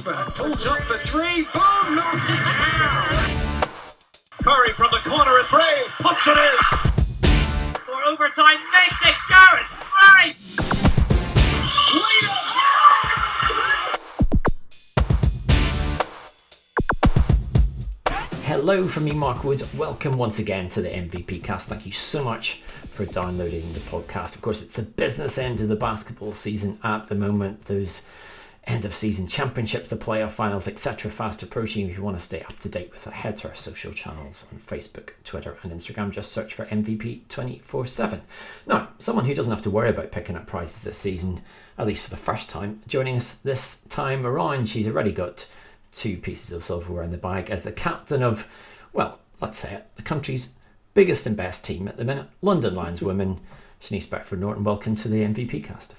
Ekberg pulls up for three. Boom! Knocks it down. Curry from the corner at three. Puts it in. For overtime, makes it Garrett. Right. Hello from me, Mark Woods. Welcome once again to the MVP cast. Thank you so much for downloading the podcast. Of course, it's the business end of the basketball season at the moment. Those end of season championships, the playoff finals, etc. fast approaching. If you want to stay up to date with that, head to our social channels on Facebook, Twitter, and Instagram. Just search for MVP 24 7. Now, someone who doesn't have to worry about picking up prizes this season, at least for the first time, joining us this time around, she's already got two pieces of silverware in the bag as the captain of, well, let's say it, the country's biggest and best team at the minute, London Lions women. Shanice Beckford Norton, welcome to the MVP cast.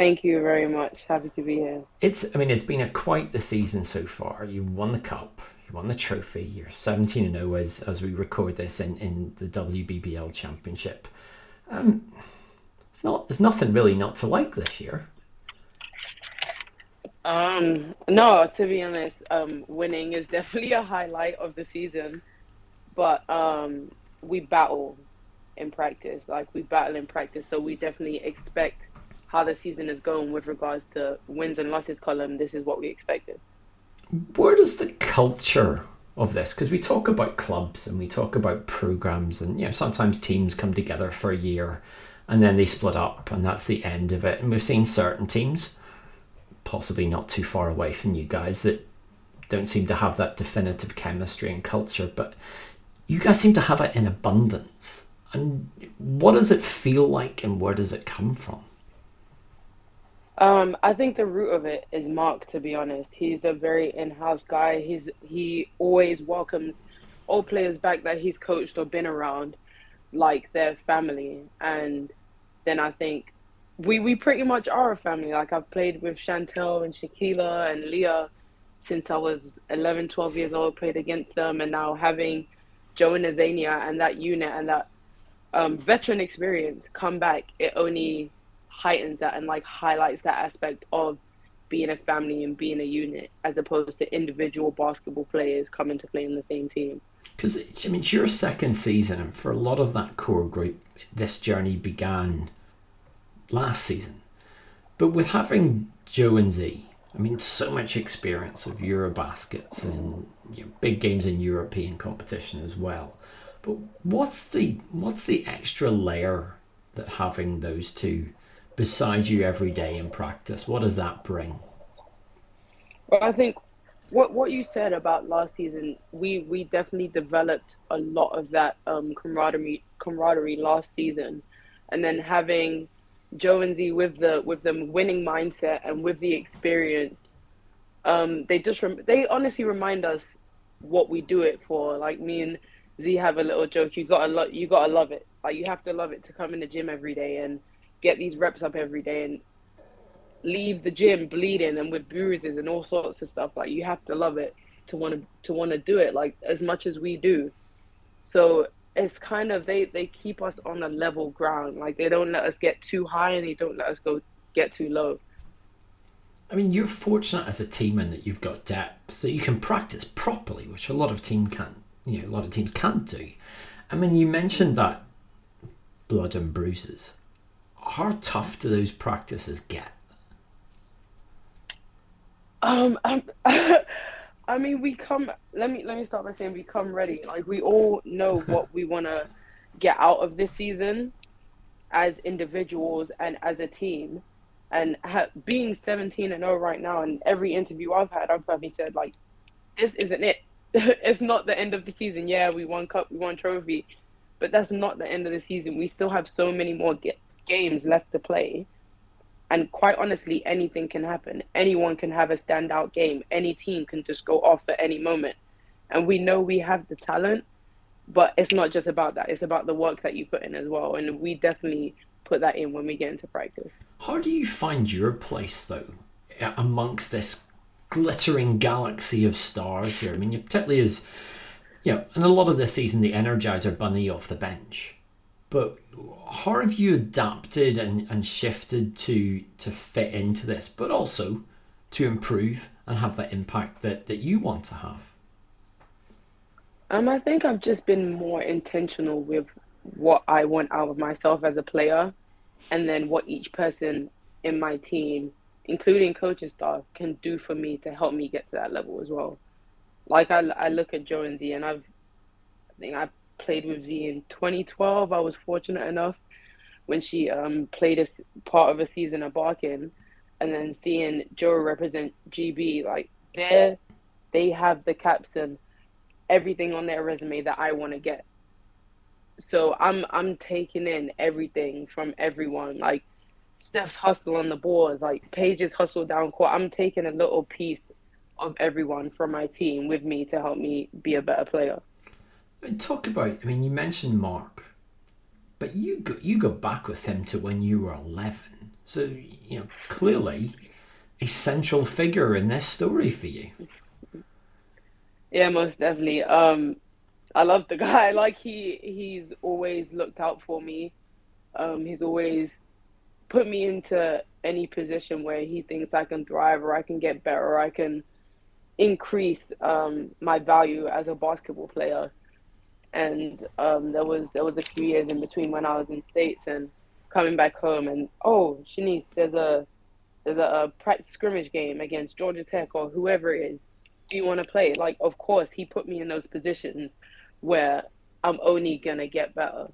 Thank you very much. Happy to be here. It's, I mean, it's been a quite the season so far. You won the cup, you won the trophy. You're 17 and 0 as as we record this in in the WBBL Championship. Um, it's not. There's nothing really not to like this year. Um, no, to be honest, um, winning is definitely a highlight of the season, but um, we battle in practice. Like we battle in practice, so we definitely expect how the season is going with regards to wins and losses column. This is what we expected. Where does the culture of this? Because we talk about clubs and we talk about programs, and you know sometimes teams come together for a year, and then they split up, and that's the end of it. And we've seen certain teams possibly not too far away from you guys that don't seem to have that definitive chemistry and culture, but you guys seem to have it in abundance. And what does it feel like and where does it come from? Um, I think the root of it is Mark. To be honest, he's a very in-house guy. He's he always welcomes all players back that he's coached or been around, like their family. And then I think we we pretty much are a family. Like I've played with Chantel and Shaquila and Leah since I was 11, 12 years old. Played against them, and now having Joe and Azania and that unit and that um, veteran experience come back, it only heightens that and like highlights that aspect of being a family and being a unit as opposed to individual basketball players coming to play in the same team. Because I mean, it's your second season, and for a lot of that core group, this journey began last season. But with having Joe and Z, I mean, so much experience of Eurobaskets and you know, big games in European competition as well. But what's the what's the extra layer that having those two beside you every day in practice? What does that bring? Well, I think what what you said about last season, we we definitely developed a lot of that um, camaraderie camaraderie last season, and then having Joe and Z with the with the winning mindset and with the experience, um, they just rem- they honestly remind us what we do it for. Like me and Z have a little joke. You gotta lo- you gotta love it. Like you have to love it to come in the gym every day and get these reps up every day and leave the gym bleeding and with bruises and all sorts of stuff. Like you have to love it to want to to want to do it like as much as we do. So it's kind of they they keep us on a level ground. Like they don't let us get too high and they don't let us go get too low. I mean, you're fortunate as a team in that you've got depth, so you can practice properly, which a lot of team can't. You know, a lot of teams can't do. I mean, you mentioned that blood and bruises. How tough do those practices get? Um, I mean, we come. Let me let me start by saying we come ready. Like we all know what we want to get out of this season, as individuals and as a team. And ha- being 17 and 0 right now, and every interview I've had, I've probably said like, this isn't it. it's not the end of the season. Yeah, we won cup, we won trophy, but that's not the end of the season. We still have so many more ge- games left to play and quite honestly, anything can happen. Anyone can have a standout game. Any team can just go off at any moment. And we know we have the talent, but it's not just about that. It's about the work that you put in as well. And we definitely put that in when we get into practice. How do you find your place, though, amongst this glittering galaxy of stars here? I mean, you particularly as, you know, and a lot of this season, the Energizer Bunny off the bench. But how have you adapted and, and shifted to to fit into this, but also to improve and have that impact that, that you want to have? Um, I think I've just been more intentional with what I want out of myself as a player, and then what each person in my team, including coaching staff, can do for me to help me get to that level as well. Like I, I look at Joe and Z, and I've, I think I played with V in 2012. I was fortunate enough when she um, played a part of a season at Barking, and then seeing Joe represent GB, like there, they have the caps and everything on their resume that I want to get. So I'm I'm taking in everything from everyone, like Steph's hustle on the boards, like Paige's hustle down court. I'm taking a little piece of everyone from my team with me to help me be a better player. And talk about, I mean, you mentioned Mark, but you go, you go back with him to when you were 11. So, you know, clearly a central figure in this story for you. Yeah, most definitely. Um, I love the guy. Like he he's always looked out for me. Um, he's always put me into any position where he thinks I can thrive or I can get better or I can increase um, my value as a basketball player. And um, there was there was a few years in between when I was in states and coming back home and oh Shanice, there's a there's a, a practice scrimmage game against Georgia Tech or whoever it is. Do you want to play? Like of course he put me in those positions where I'm only gonna get better.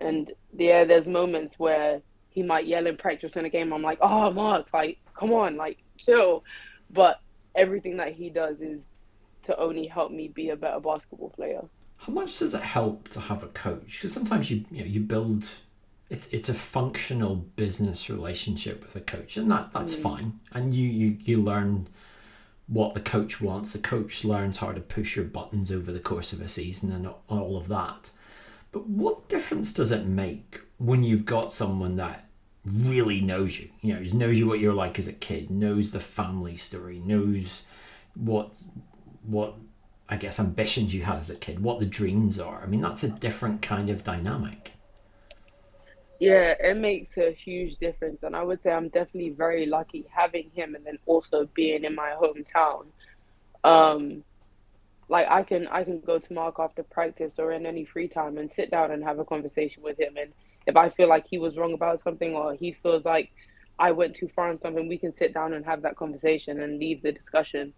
And yeah, there's moments where he might yell in practice in a game. I'm like, oh Mark, like come on, like chill. But everything that he does is to only help me be a better basketball player. How much does it help to have a coach? Because sometimes you you know you build it's it's a functional business relationship with a coach, and that that's mm. fine. And you you you learn what the coach wants. The coach learns how to push your buttons over the course of a season and all of that. But what difference does it make when you've got someone that really knows you? You know, knows you what you're like as a kid, knows the family story, knows what what I guess ambitions you had as a kid, what the dreams are. I mean, that's a different kind of dynamic. Yeah, it makes a huge difference. And I would say I'm definitely very lucky having him and then also being in my hometown. Um, like I can I can go to Mark after practice or in any free time and sit down and have a conversation with him and if I feel like he was wrong about something or he feels like I went too far on something, we can sit down and have that conversation and leave the discussion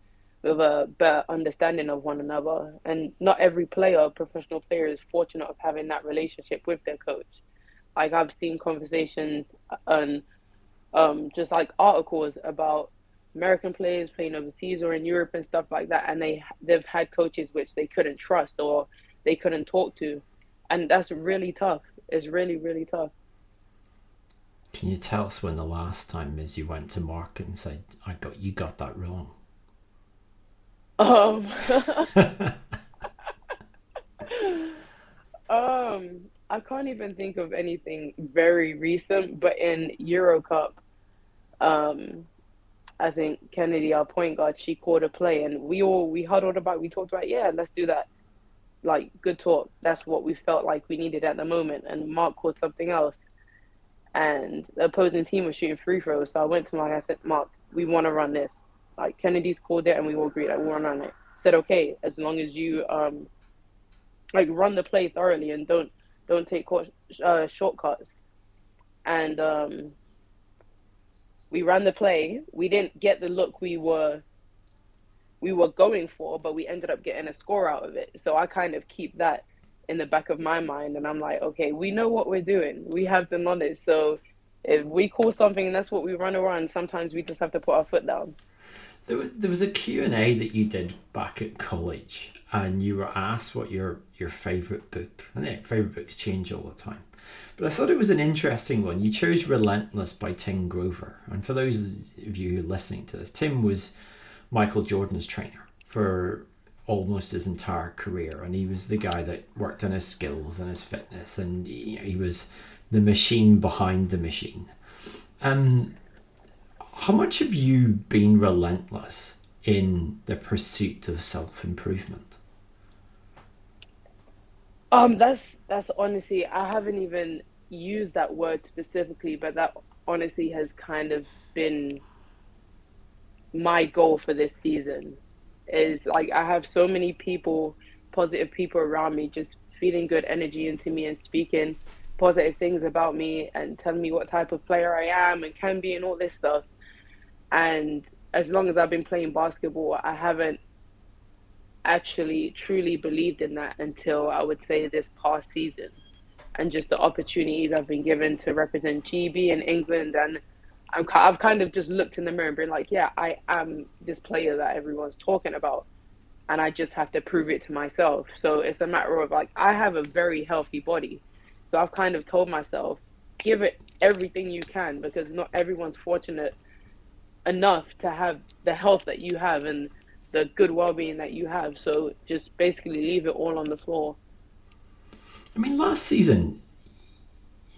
with a better understanding of one another. And not every player, professional player, is fortunate of having that relationship with their coach. Like I've seen conversations and um, just like articles about American players playing overseas or in Europe and stuff like that, and they they've had coaches which they couldn't trust or they couldn't talk to, and that's really tough. It's really really tough. Can you tell us when the last time is you went to Mark and said, "I got you got that wrong"? Um. um. I can't even think of anything very recent, but in Euro Cup, um, I think Kennedy, our point guard, she called a play, and we all we huddled about, we talked about, yeah, let's do that. Like good talk. That's what we felt like we needed at the moment. And Mark called something else, and the opposing team was shooting free throws. So I went to Mark. I said, Mark, we want to run this. Like Kennedy's called it, and we all agreed that we want to run it. said, okay, as long as you um, like run the play thoroughly and don't don't take uh, shortcuts. And um, we ran the play. We didn't get the look we were we were going for, but we ended up getting a score out of it. So I kind of keep that in the back of my mind, and I'm like, okay, we know what we're doing. We have the knowledge. So if we call something and that's what we run around, sometimes we just have to put our foot down. There was there was a Q and A that you did back at college, and you were asked what your your favorite book. And yeah, favorite books change all the time. But I thought it was an interesting one. You chose Relentless by Tim Grover. And for those of you listening to this, Tim was Michael Jordan's trainer for almost his entire career. And he was the guy that worked on his skills and his fitness. And he, he was the machine behind the machine. Um, how much have you been relentless in the pursuit of self improvement? Um, that's that's honestly, I haven't even used that word specifically, but that honestly has kind of been my goal for this season is like I have so many people, positive people around me, just feeding good energy into me and speaking positive things about me and telling me what type of player I am and can be and all this stuff. And as long as I've been playing basketball, I haven't actually truly believed in that until I would say this past season. And just the opportunities I've been given to represent GB in England. And I'm, I've kind of just looked in the mirror and been like, yeah, I am this player that everyone's talking about. And I just have to prove it to myself. So it's a matter of like, I have a very healthy body. So I've kind of told myself, give it everything you can because not everyone's fortunate enough to have the health that you have and the good well-being that you have. So just basically leave it all on the floor. I mean, last season,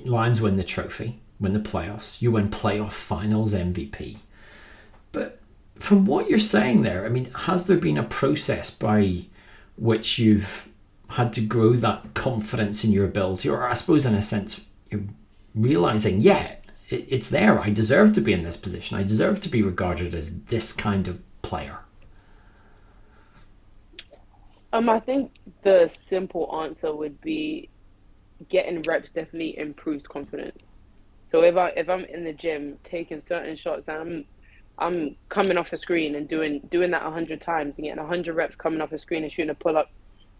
Lions win the trophy, win the playoffs. You win playoff finals MVP. But from what you're saying there, I mean, has there been a process by which you've had to grow that confidence in your ability, or I suppose, in a sense, you're realizing, yeah, it's there. I deserve to be in this position. I deserve to be regarded as this kind of player. Um, I think the simple answer would be getting reps definitely improves confidence. So if I if I'm in the gym taking certain shots and I'm I'm coming off a screen and doing doing that hundred times and getting hundred reps coming off a screen and shooting a pull up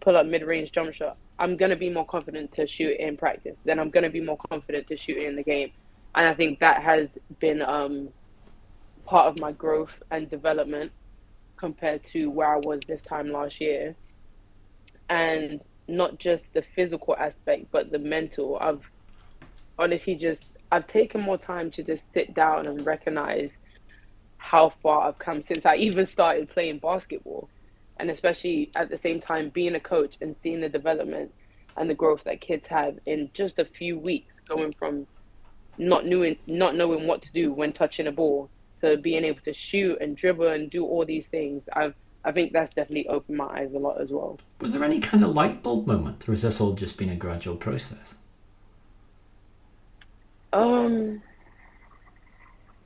pull up mid range jump shot, I'm gonna be more confident to shoot in practice. Then I'm gonna be more confident to shoot in the game, and I think that has been um, part of my growth and development compared to where I was this time last year, and not just the physical aspect, but the mental. I've honestly just I've taken more time to just sit down and recognize how far I've come since I even started playing basketball and especially at the same time being a coach and seeing the development and the growth that kids have in just a few weeks going from not knowing not knowing what to do when touching a ball to being able to shoot and dribble and do all these things i've i think that's definitely opened my eyes a lot as well was there any kind of light bulb moment or has this all just been a gradual process um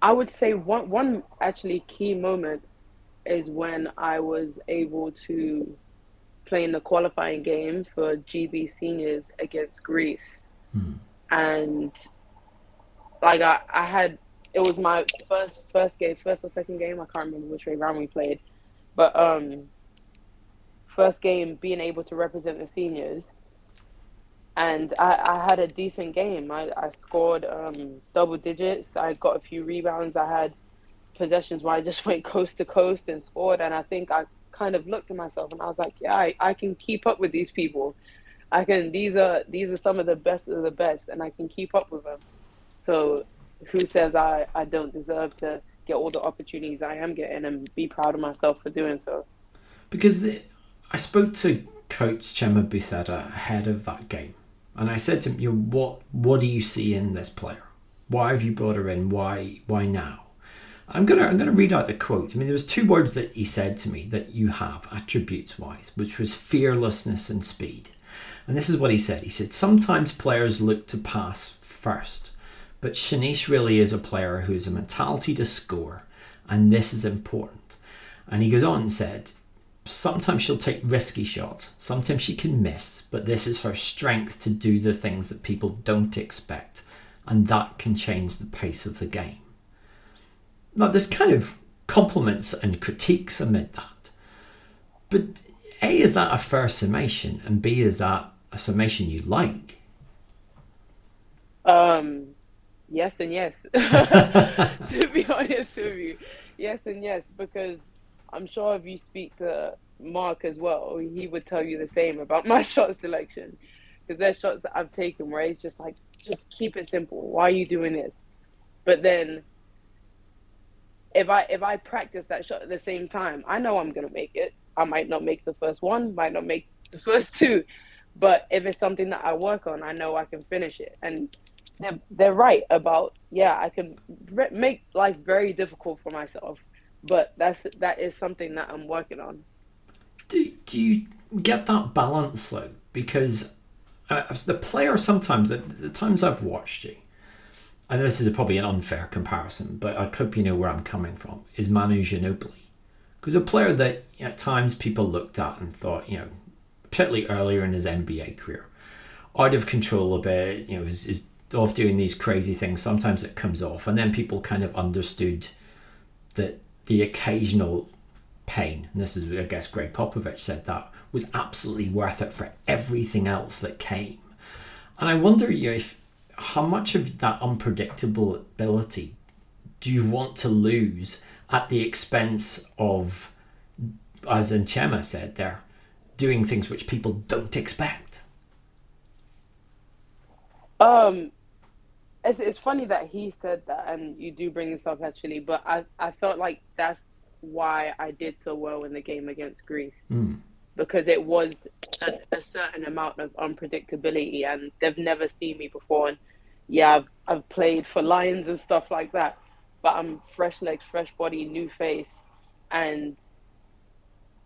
i would say one one actually key moment is when I was able to play in the qualifying game for GB seniors against Greece. Hmm. And like I, I had it was my first first game, first or second game, I can't remember which way round we played. But um first game being able to represent the seniors and I, I had a decent game. I, I scored um, double digits. I got a few rebounds. I had possessions where I just went coast to coast and scored. And I think I kind of looked at myself and I was like, yeah, I, I can keep up with these people. I can. These are these are some of the best of the best, and I can keep up with them. So, who says I I don't deserve to get all the opportunities I am getting and be proud of myself for doing so? Because I spoke to Coach Chema Buceta ahead of that game, and I said to him, "You what what do you see in this player? Why have you brought her in? Why why now?" I'm gonna I'm gonna read out the quote. I mean, there was two words that he said to me that you have attributes wise, which was fearlessness and speed. And this is what he said. He said sometimes players look to pass first, but Shanice really is a player who has a mentality to score, and this is important. And he goes on and said, sometimes she'll take risky shots, sometimes she can miss, but this is her strength to do the things that people don't expect, and that can change the pace of the game. Now, there's kind of compliments and critiques amid that. But A, is that a fair summation? And B, is that a summation you like? Um, yes and yes. to be honest with you, yes and yes, because I'm sure if you speak to Mark as well, he would tell you the same about my shot selection. Because there's shots that I've taken where he's just like, just keep it simple. Why are you doing this? But then if I if I practice that shot at the same time, I know I'm gonna make it. I might not make the first one, might not make the first two, but if it's something that I work on, I know I can finish it. And they're they're right about yeah, I can re- make life very difficult for myself, but that's that is something that I'm working on. Do do you get that balance though? Because uh, the player sometimes the, the times I've watched you, and this is probably an unfair comparison, but I hope you know where I'm coming from, is Manu Ginobili. Because a player that at times people looked at and thought, you know, particularly earlier in his NBA career, out of control a bit, you know, is, is off doing these crazy things. Sometimes it comes off, and then people kind of understood that the occasional pain, and this is, I guess, Gregg Popovich said that, was absolutely worth it for everything else that came. And I wonder you know, if how much of that unpredictable ability do you want to lose at the expense of, as Nchema said there, doing things which people don't expect? Um, it's, it's funny that he said that, and you do bring this up actually, but I, I felt like that's why I did so well in the game against Greece. Mm. Because it was a, a, certain amount of unpredictability, and they've never seen me before. And yeah, I've, I've played for Lions and stuff like that, but I'm fresh legs, fresh body, new face, and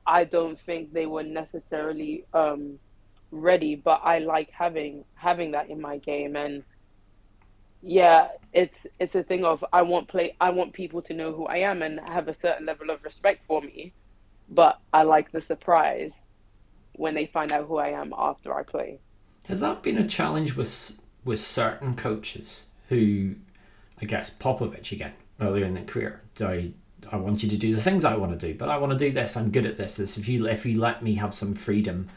I don't think they were necessarily um, ready. But I like having having that in my game, and yeah, it's it's a thing of I want play I want people to know who I am and have a certain level of respect for me, but I like the surprise when they find out who I am after I play. Has that been a challenge with with certain coaches who, I guess Popovich again earlier in their career, I I want you to do the things I want to do, but I want to do this. I'm good at this. This if you if you let me have some freedom,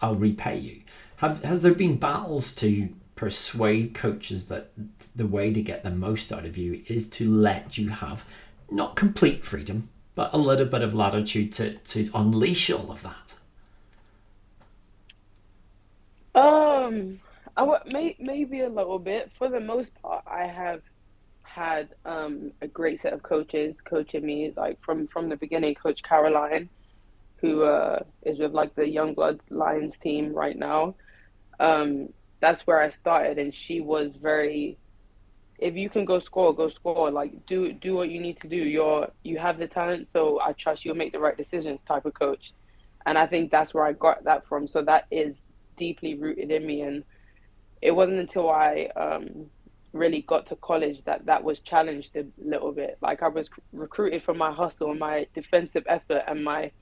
I'll repay you. Have has there been battles to persuade coaches that the way to get the most out of you is to let you have not complete freedom, but a little bit of latitude to, to unleash all of that? Um, I w- may, maybe a little bit. For the most part, I have had um, a great set of coaches coaching me, like from from the beginning. Coach Caroline, who uh, is with like the Young Bloods Lions team right now. Um, that's where I started, and she was very. If you can go score, go score. Like do do what you need to do. You're you have the talent, so I trust you'll make the right decisions. Type of coach, and I think that's where I got that from. So that is deeply rooted in me, and it wasn't until I um, really got to college that that was challenged a little bit. Like I was recruited for my hustle and my defensive effort and my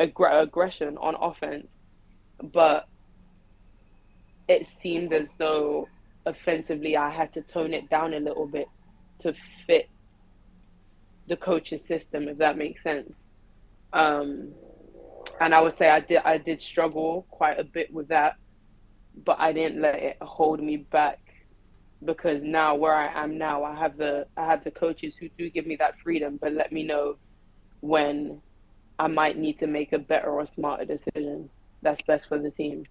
ag- aggression on offense, but it seemed as though offensively I had to tone it down a little bit to fit the coach's system, if that makes sense. Um, and I would say I did I did struggle quite a bit with that, but I didn't let it hold me back because now where I am now, I have the I have the coaches who do give me that freedom, but let me know when I might need to make a better or smarter decision that's best for the team.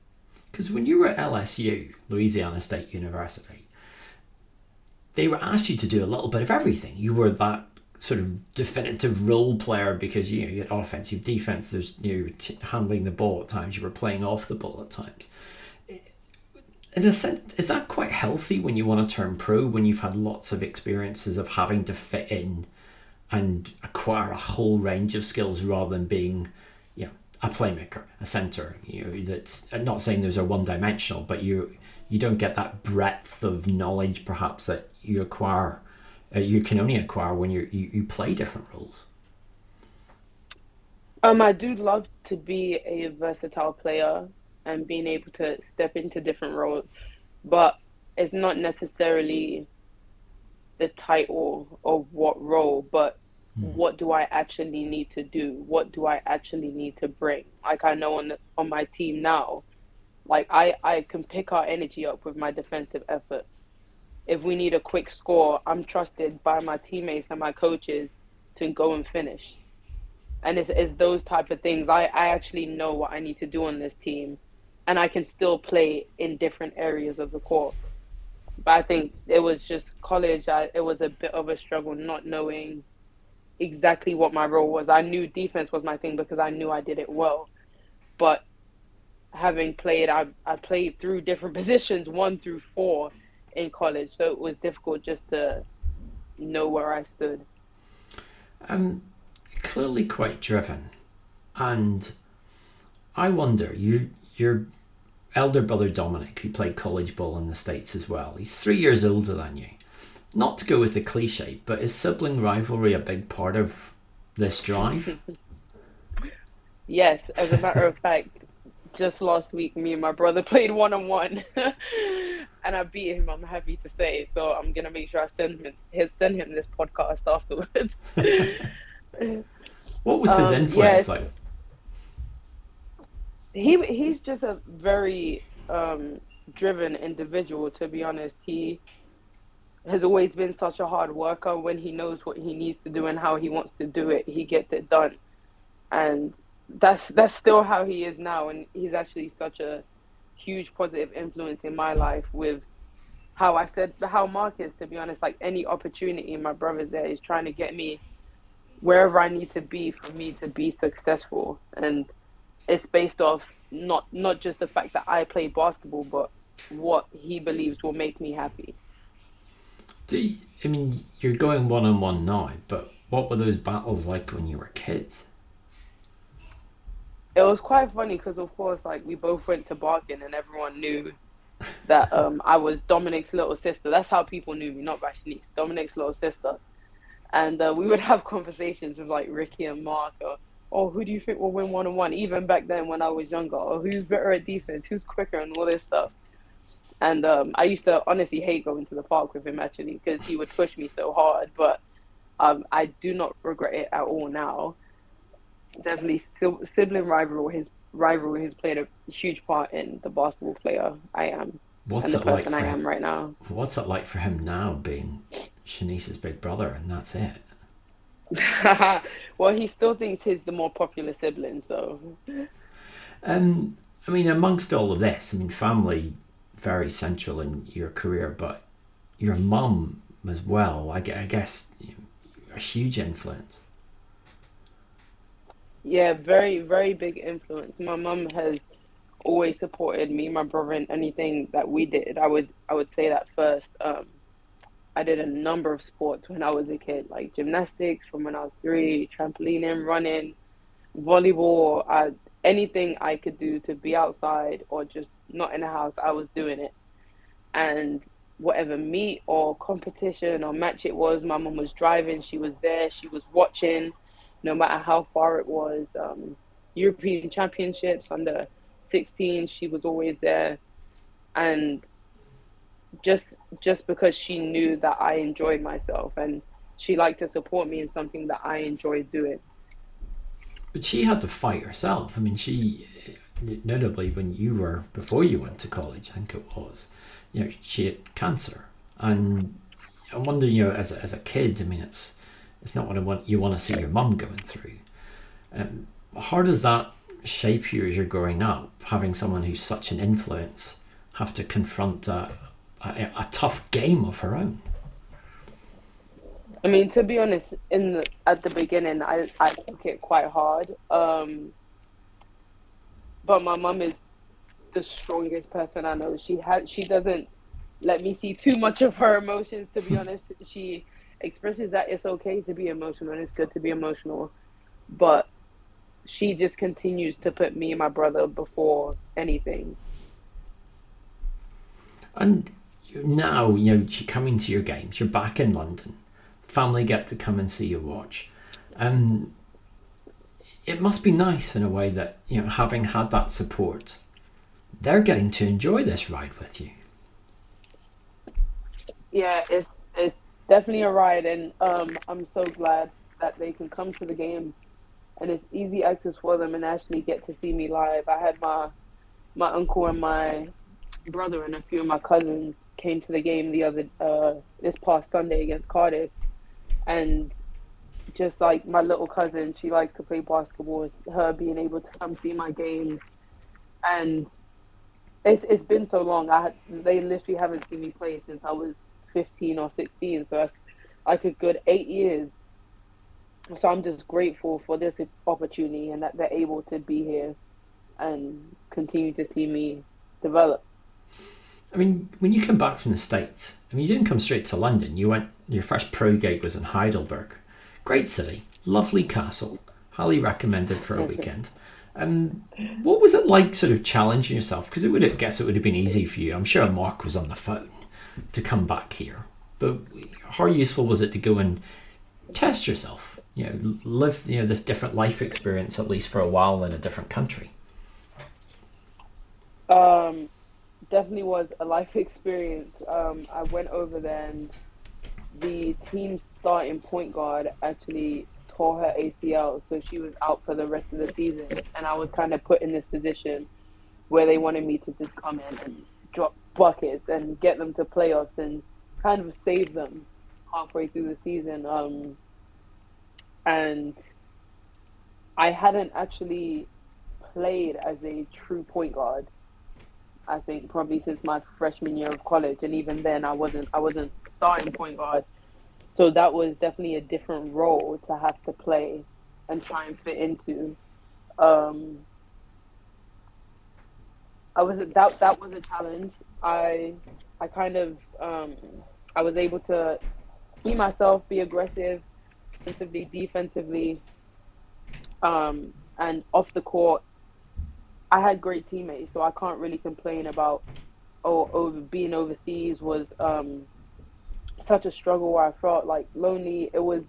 Because when you were at LSU, Louisiana State University, they were asked you to do a little bit of everything. You were that sort of definitive role player because you know you had offensive, defense. There's you know, t- handling the ball at times. You were playing off the ball at times. Eh, in a sense, is that quite healthy when you want to turn pro? When you've had lots of experiences of having to fit in and acquire a whole range of skills rather than being a playmaker, a center. You know, that's I'm not saying those are one dimensional, but you you don't get that breadth of knowledge perhaps that you acquire. Uh, you can only acquire when you you play different roles. Um, I do love to be a versatile player and being able to step into different roles, but it's not necessarily the title of what role, but Mm. what do I actually need to do? What do I actually need to bring? Like I know on the, on my team now, like I I can pick our energy up with my defensive effort. If we need a quick score, I'm trusted by my teammates and my coaches to go and finish. And it's, it's those type of things. I, I actually know what I need to do on this team, and I can still play in different areas of the court. But I think it was just college. I, it was a bit of a struggle not knowing exactly what my role was. I knew defense was my thing because I knew I did it well. But having played, I, I played through different positions, one through four in college. So it was difficult just to know where I stood. Um, clearly quite driven. And I wonder, you, your elder brother Dominic, who played college ball in the States as well, he's three years older than you. Not to go with the cliche, but is sibling rivalry a big part of this drive? yes, as a matter of fact, just last week, me and my brother played one on one, and I beat him. I'm happy to say. So I'm gonna make sure I send him send him this podcast afterwards. what was his um, influence like? He he's just a very um, driven individual. To be honest, he has always been such a hard worker. When he knows what he needs to do and how he wants to do it, he gets it done. And that's that's still how he is now, and he's actually such a huge positive influence in my life with how I said how Mark is to be honest like any opportunity my brother's there is trying to get me wherever I need to be for me to be successful and it's based off not not just the fact that I play basketball but what he believes will make me happy. Do I mean you're going one on one now but what were those battles like when you were kids? it was quite funny because of course like we both went to Barking and everyone knew that um, I was Dominic's little sister. That's how people knew me, not Rashanice, Dominic's little sister. And uh, we would have conversations with like Ricky and Mark or, oh, who do you think will win one on one? Even back then when I was younger, or who's better at defense, who's quicker, and all this stuff. And um, I used to honestly hate going to the park with him actually because he would push me so hard. But um, I do not regret it at all now definitely sibling rivalry has rivalry has played a huge part in the basketball player I am. What's and the it like I am right now? What's it like for him now being Shanice's big brother and that's it? well, he still thinks he's the more popular sibling, so. Um, I mean, amongst all of this, I mean, family very central in your career, but your mum as well. I, guess a huge influence. Yeah, very, very big influence. My mum has always supported me, my brother, in anything that we did. I would, I would say that first. Um, I did a number of sports when I was a kid, like gymnastics from when I was three, trampolining, running, volleyball. I, anything I could do to be outside or just not in the house, I was doing it. And whatever meet or competition or match it was, my mum was driving. She was there. She was watching no matter how far it was. Um, European Championships under 16, she was always there, and just just because she knew that I enjoyed myself and she liked to support me in something that I enjoyed doing. But she had to fight herself. I mean, she notably when you were before you went to college, I think it was, you know, she had cancer, and I wonder, you know, as a, as a kid, I mean, it's it's not what I want you want to see your mum going through. Um, how does that shape you as you're growing up, having someone who's such an influence have to confront a, a, a tough game of her own? I mean, to be honest, in the, at the beginning, I I took it quite hard. Um, but my mum is the strongest person I know. She has she doesn't let me see too much of her emotions. To be honest, she expresses that it's okay to be emotional and it's good to be emotional, but she just continues to put me and my brother before anything. And now, you know, you're coming to your games, you're back in London, family get to come and see you watch. And it must be nice in a way that, you know, having had that support, they're getting to enjoy this ride with you. Yeah, it's it's definitely a ride, and um, I'm so glad that they can come to the game, and it's easy access for them and actually get to see me live. I had my my uncle and my brother and a few of my cousins came to the game the other uh, this past Sunday against Cardiff, and just like my little cousin, she likes to play basketball. Her being able to come see my games, and it's it's been so long. I they literally haven't seen me play since I was 15 or 16. So that's like a good eight years. So I'm just grateful for this opportunity and that they're able to be here and continue to see me develop. I mean, when you come back from the States, I mean, you didn't come straight to London. You went, your first pro gig was in Heidelberg. Great city, lovely castle, highly recommended for a weekend. Um, what was it like sort of challenging yourself? Because it would, I guess it would have been easy for you. I'm sure Mark was on the phone to come back here. but how useful was it to go and test yourself? You know, live you know this different life experience at least for a while in a different country. Um, definitely was a life experience. Um, I went over there and the team's starting point guard actually tore her ACL, so she was out for the rest of the season. And I was kind of put in this position where they wanted me to just come in and drop buckets and get them to playoffs and kind of save them halfway through the season. Um, and I hadn't actually played as a true point guard. I think probably since my freshman year of college, and even then I wasn't I wasn't starting point guard. So that was definitely a different role to have to play and try and fit into. Um, I was that that was a challenge. I I kind of um, I was able to be myself, be aggressive, offensively, defensively, um, and off the court. I had great teammates, so I can't really complain about oh over being overseas was um, such a struggle where I felt like lonely. It was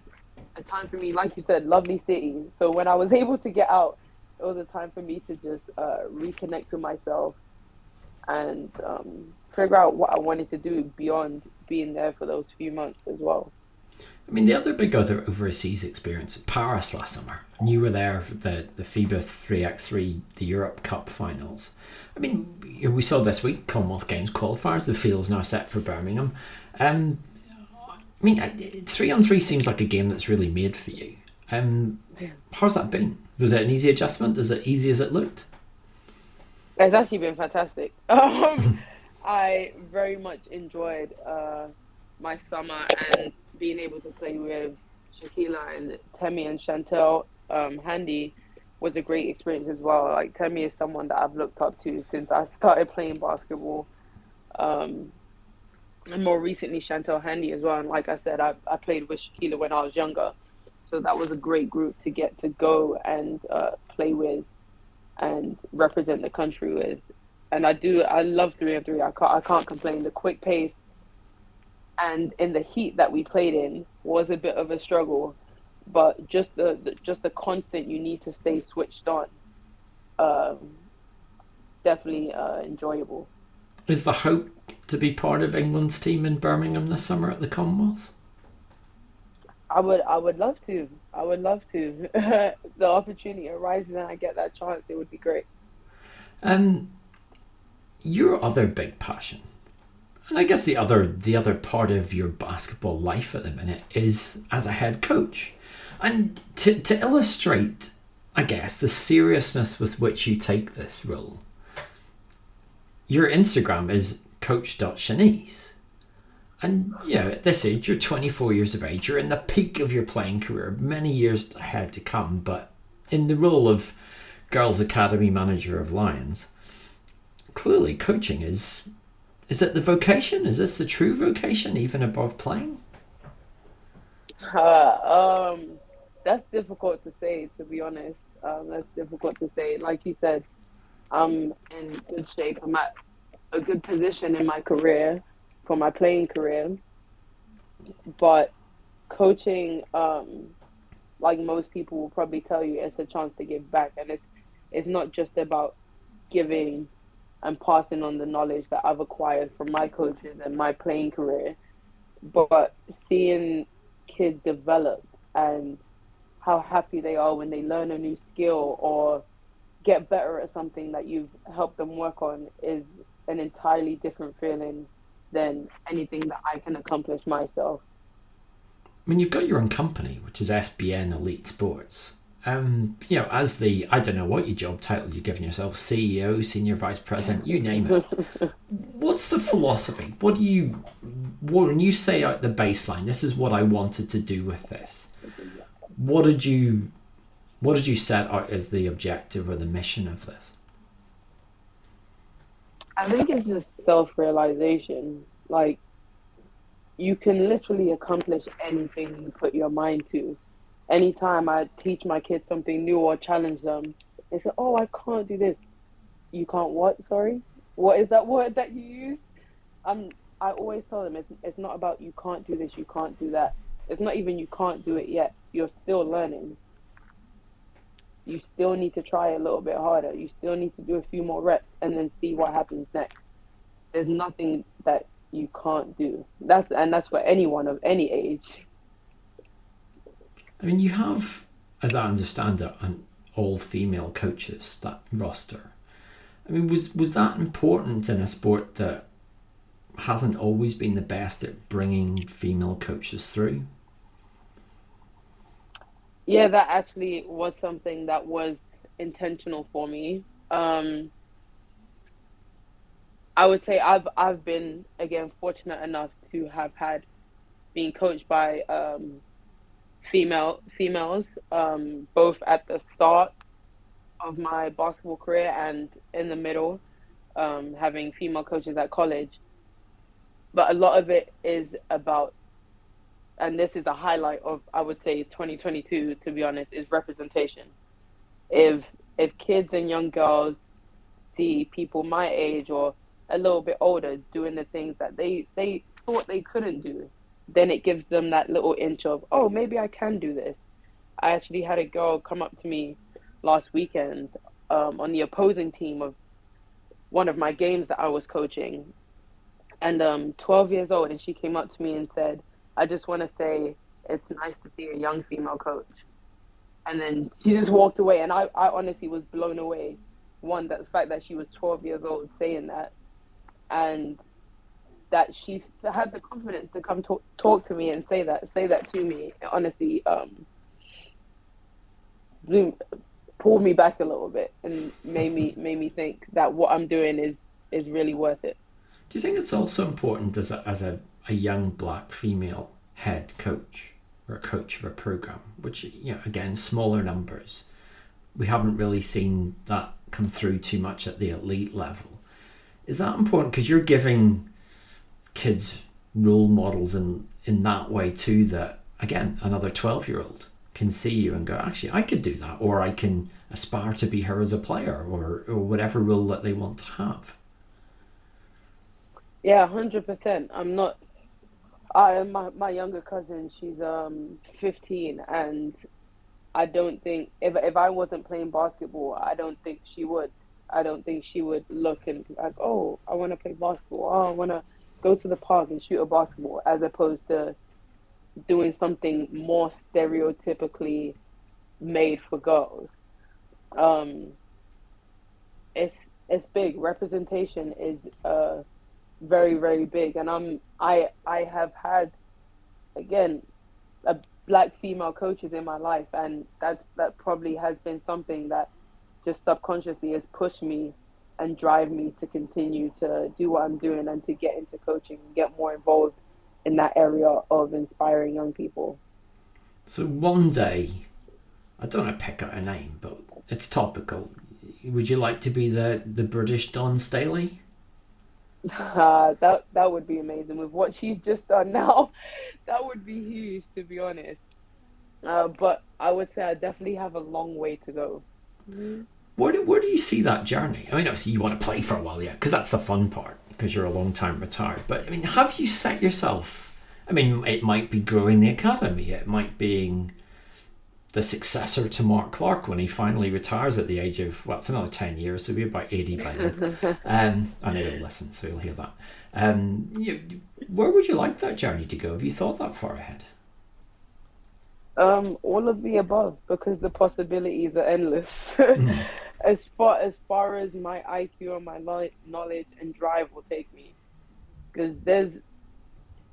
a time for me, like you said, lovely city. So when I was able to get out, it was a time for me to just uh, reconnect with myself and um, figure out what I wanted to do beyond being there for those few months as well. I mean, the other big other overseas experience, Paris last summer, and you were there for the, the FIBA 3x3, the Europe Cup finals. I mean, we saw this week Commonwealth Games qualifiers, the field's now set for Birmingham. Um, I mean, three on three seems like a game that's really made for you. Um, how's that been? Was it an easy adjustment? Is it easy as it looked? It's actually been fantastic. Um, I very much enjoyed uh, my summer and being able to play with Shakila and Temi and Chantel um, Handy was a great experience as well. Like Temi is someone that I've looked up to since I started playing basketball. Um, and more recently Chantel Handy as well. And like I said, I, I played with Shakila when I was younger, so that was a great group to get to go and uh, play with and represent the country with. And I do, I love three on three. I can't, I can't complain. The quick pace and in the heat that we played in was a bit of a struggle, but just the, the just the constant you need to stay switched on. Um, definitely uh, enjoyable. Is the hope to be part of England's team in Birmingham this summer at the Commonwealth? I would I would love to. I would love to. the opportunity arises and I get that chance, it would be great. Um your other big passion, and I guess the other the other part of your basketball life at the minute is as a head coach. And to to illustrate, I guess, the seriousness with which you take this role, your Instagram is coach.shanice. And you know, at this age, you're 24 years of age, you're in the peak of your playing career, many years ahead to come, but in the role of Girls Academy Manager of Lions, clearly coaching is is it the vocation? Is this the true vocation, even above playing? Uh, um, that's difficult to say, to be honest. Um, that's difficult to say. Like you said, I'm in good shape. I'm at a good position in my career for my playing career. But coaching, um, like most people will probably tell you, it's a chance to give back, and it's it's not just about giving and passing on the knowledge that I've acquired from my coaches and my playing career, but seeing kids develop and how happy they are when they learn a new skill or get better at something that you've helped them work on is an entirely different feeling than anything that I can accomplish myself. I mean, you've got your own company, which is SBN Elite Sports. Um, you know, as the I don't know what your job title you're giving yourself, CEO, senior vice president, you name it. What's the philosophy? What do you when you say out the baseline? This is what I wanted to do with this. What did you what did you set out as the objective or the mission of this? I think it's just self realization. Like, you can literally accomplish anything you put your mind to. Anytime I teach my kids something new or challenge them, they say, Oh, I can't do this. You can't what? Sorry? What is that word that you use? I'm, I always tell them it's it's not about you can't do this, you can't do that. It's not even you can't do it yet. You're still learning. You still need to try a little bit harder. You still need to do a few more reps and then see what happens next. There's nothing that you can't do. That's and that's for anyone of any age. I mean, you have, as I understand it, an all female coaches that roster. I mean, was was that important in a sport that hasn't always been the best at bringing female coaches through? Yeah, that actually was something that was intentional for me. Um, I would say I've I've been again fortunate enough to have had being coached by um, female females um, both at the start of my basketball career and in the middle, um, having female coaches at college. But a lot of it is about, and this is a highlight of I would say 2022 to be honest, is representation. If if kids and young girls see people my age or a little bit older doing the things that they they thought they couldn't do, then it gives them that little inch of oh maybe I can do this. I actually had a girl come up to me last weekend um, on the opposing team of one of my games that I was coaching, and um, 12 years old, and she came up to me and said, "I just want to say it's nice to see a young female coach." And then she just walked away, and I, I honestly was blown away. One, that the fact that she was 12 years old saying that, and that she had the confidence to come talk, talk to me and say that say that to me honestly um pulled me back a little bit and made me made me think that what I'm doing is is really worth it. Do you think it's also important as a, as a, a young black female head coach or a coach of a program, which you know again smaller numbers, we haven't really seen that come through too much at the elite level. Is that important because you're giving kids role models in in that way too? That again, another twelve year old can see you and go, actually, I could do that, or I can aspire to be her as a player, or, or whatever role that they want to have. Yeah, hundred percent. I'm not. I my my younger cousin. She's um 15, and I don't think if if I wasn't playing basketball, I don't think she would. I don't think she would look and be like, oh, I want to play basketball. Oh, I want to go to the park and shoot a basketball, as opposed to doing something more stereotypically made for girls. Um, it's it's big. Representation is uh, very very big, and I'm I I have had again a black female coaches in my life, and that that probably has been something that just subconsciously has pushed me and drive me to continue to do what I'm doing and to get into coaching and get more involved in that area of inspiring young people. So one day, I don't want to pick out a name, but it's topical. Would you like to be the, the British Dawn Staley? Uh, that that would be amazing with what she's just done now. That would be huge, to be honest. Uh, but I would say I definitely have a long way to go. Where do, where do you see that journey? I mean, obviously you want to play for a while, yeah, because that's the fun part because you're a long time retired. But I mean, have you set yourself? I mean, it might be growing the academy. It might be the successor to Mark Clark when he finally retires at the age of well, it's another ten years, so he'll be about eighty by then. um, I know he'll listen, so he'll hear that. Um, you, where would you like that journey to go? Have you thought that far ahead? Um, all of the above, because the possibilities are endless. Mm as far as far as my IQ and my knowledge and drive will take me, because there's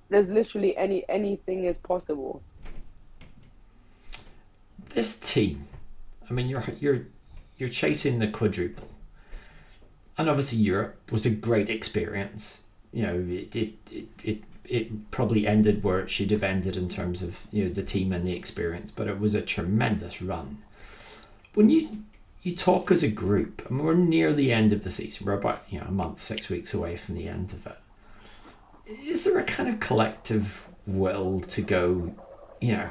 there's literally any anything is possible. This team, I mean, you're you're you're chasing the quadruple, and obviously Europe was a great experience. You know, it it it. it it probably ended where it should have ended in terms of you know the team and the experience, but it was a tremendous run. When you you talk as a group, and we're near the end of the season. We're about you know a month, six weeks away from the end of it. Is there a kind of collective will to go, you know,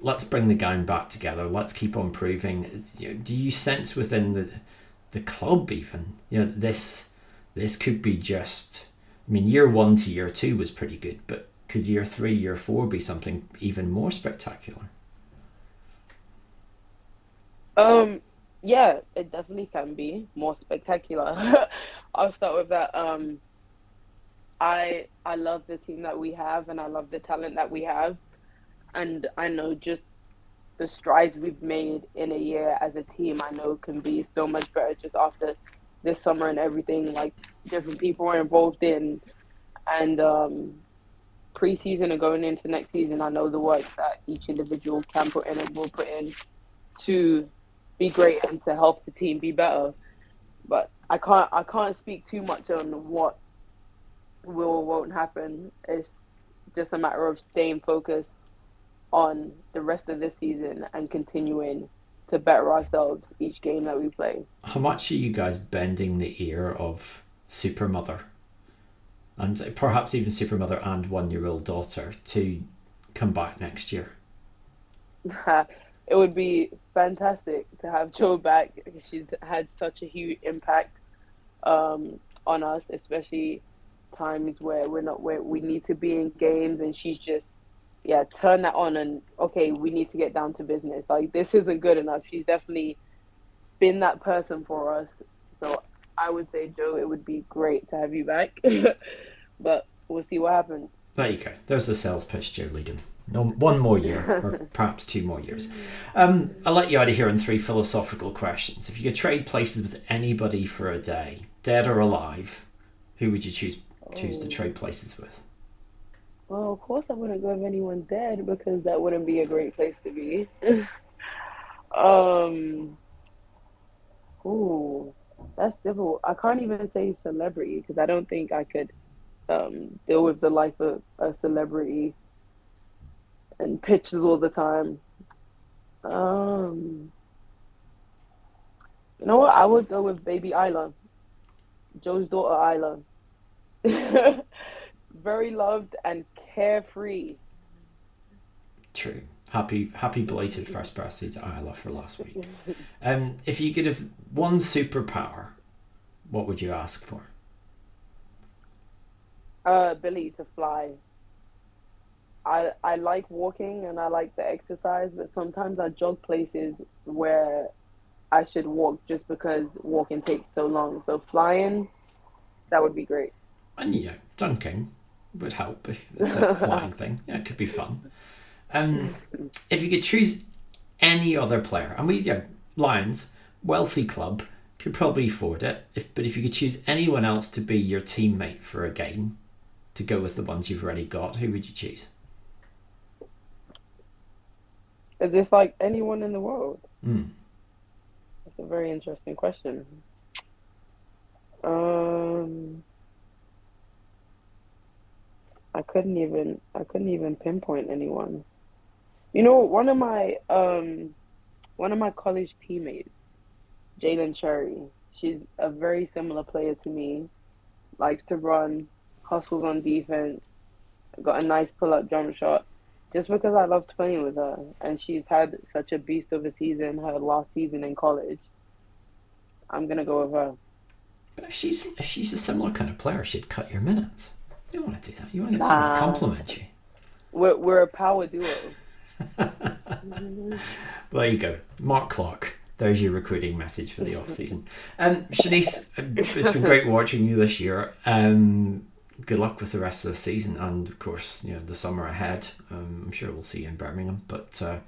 let's bring the game back together. Let's keep on proving. You know, do you sense within the the club even, you know, this this could be just I mean, year one to year two was pretty good, but could year three, year four be something even more spectacular? Um, yeah, it definitely can be more spectacular. I'll start with that. Um, I I love the team that we have, and I love the talent that we have, and I know just the strides we've made in a year as a team. I know can be so much better just after this summer and everything like different people are involved in, and um, preseason and going into next season. I know the work that each individual can put in and will put in to be great and to help the team be better. But I can't I can't speak too much on what will or won't happen. It's just a matter of staying focused on the rest of this season and continuing to better ourselves each game that we play. How much are you guys bending the ear of Super Mother? And perhaps even Super Mother and one year old daughter to come back next year? it would be fantastic to have Jo back. She's had such a huge impact um, on us, especially times where we're not where we need to be in games, and she's just yeah turn that on and okay, we need to get down to business. Like this isn't good enough. She's definitely been that person for us. So I would say Jo, it would be great to have you back, but we'll see what happens. There you go. There's the sales pitch, Jo. No, one more year, or perhaps two more years. Um, I'll let you out of here on three philosophical questions. If you could trade places with anybody for a day, dead or alive, who would you choose choose to trade places with? Well, of course I wouldn't go with anyone dead because that wouldn't be a great place to be. um, ooh, that's difficult. I can't even say celebrity because I don't think I could um, deal with the life of a celebrity and pitches all the time. Um, you know what? I would go with baby Isla, Jo's daughter Isla. Very loved and carefree. True. Happy happy belated first birthday to Isla for last week. Um, if you could have one superpower, what would you ask for? Uh, Billy to fly. I I like walking and I like the exercise, but sometimes I jog places where I should walk just because walking takes so long. So flying, that would be great. And yeah, dunking would help if it's a flying thing. Yeah, it could be fun. Um, if you could choose any other player, and we, yeah, Lions, wealthy club, could probably afford it. If but if you could choose anyone else to be your teammate for a game, to go with the ones you've already got, who would you choose? Is this like anyone in the world? Mm. That's a very interesting question. Um, I couldn't even I couldn't even pinpoint anyone. You know, one of my um, one of my college teammates, Jalen Cherry. She's a very similar player to me. Likes to run, hustles on defense, got a nice pull up jump shot just because I loved playing with her, and she's had such a beast of a season, her last season in college. I'm gonna go with her. But if she's if she's a similar kind of player, she'd cut your minutes. You don't want to do that. You want to get someone to compliment you. We're we're a power duo. there you go, Mark Clark. There's your recruiting message for the off season. Um, Shanice, it's been great watching you this year. Um, good luck with the rest of the season and of course you know the summer ahead. Um, i'm sure we'll see you in birmingham but uh,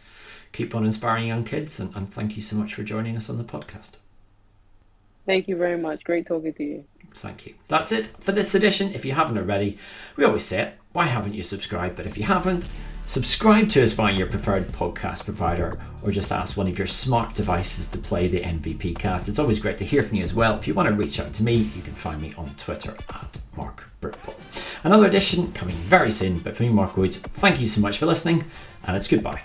keep on inspiring young kids and, and thank you so much for joining us on the podcast. Thank you very much. Great talking to you. Thank you. That's it for this edition. If you haven't already we always say it why haven't you subscribed? But if you haven't subscribe to us via your preferred podcast provider or just ask one of your smart devices to play the mvp cast it's always great to hear from you as well if you want to reach out to me you can find me on twitter at mark Britpop. Another edition coming very soon, but for me, Mark Woods, thank you so much for listening, and it's goodbye.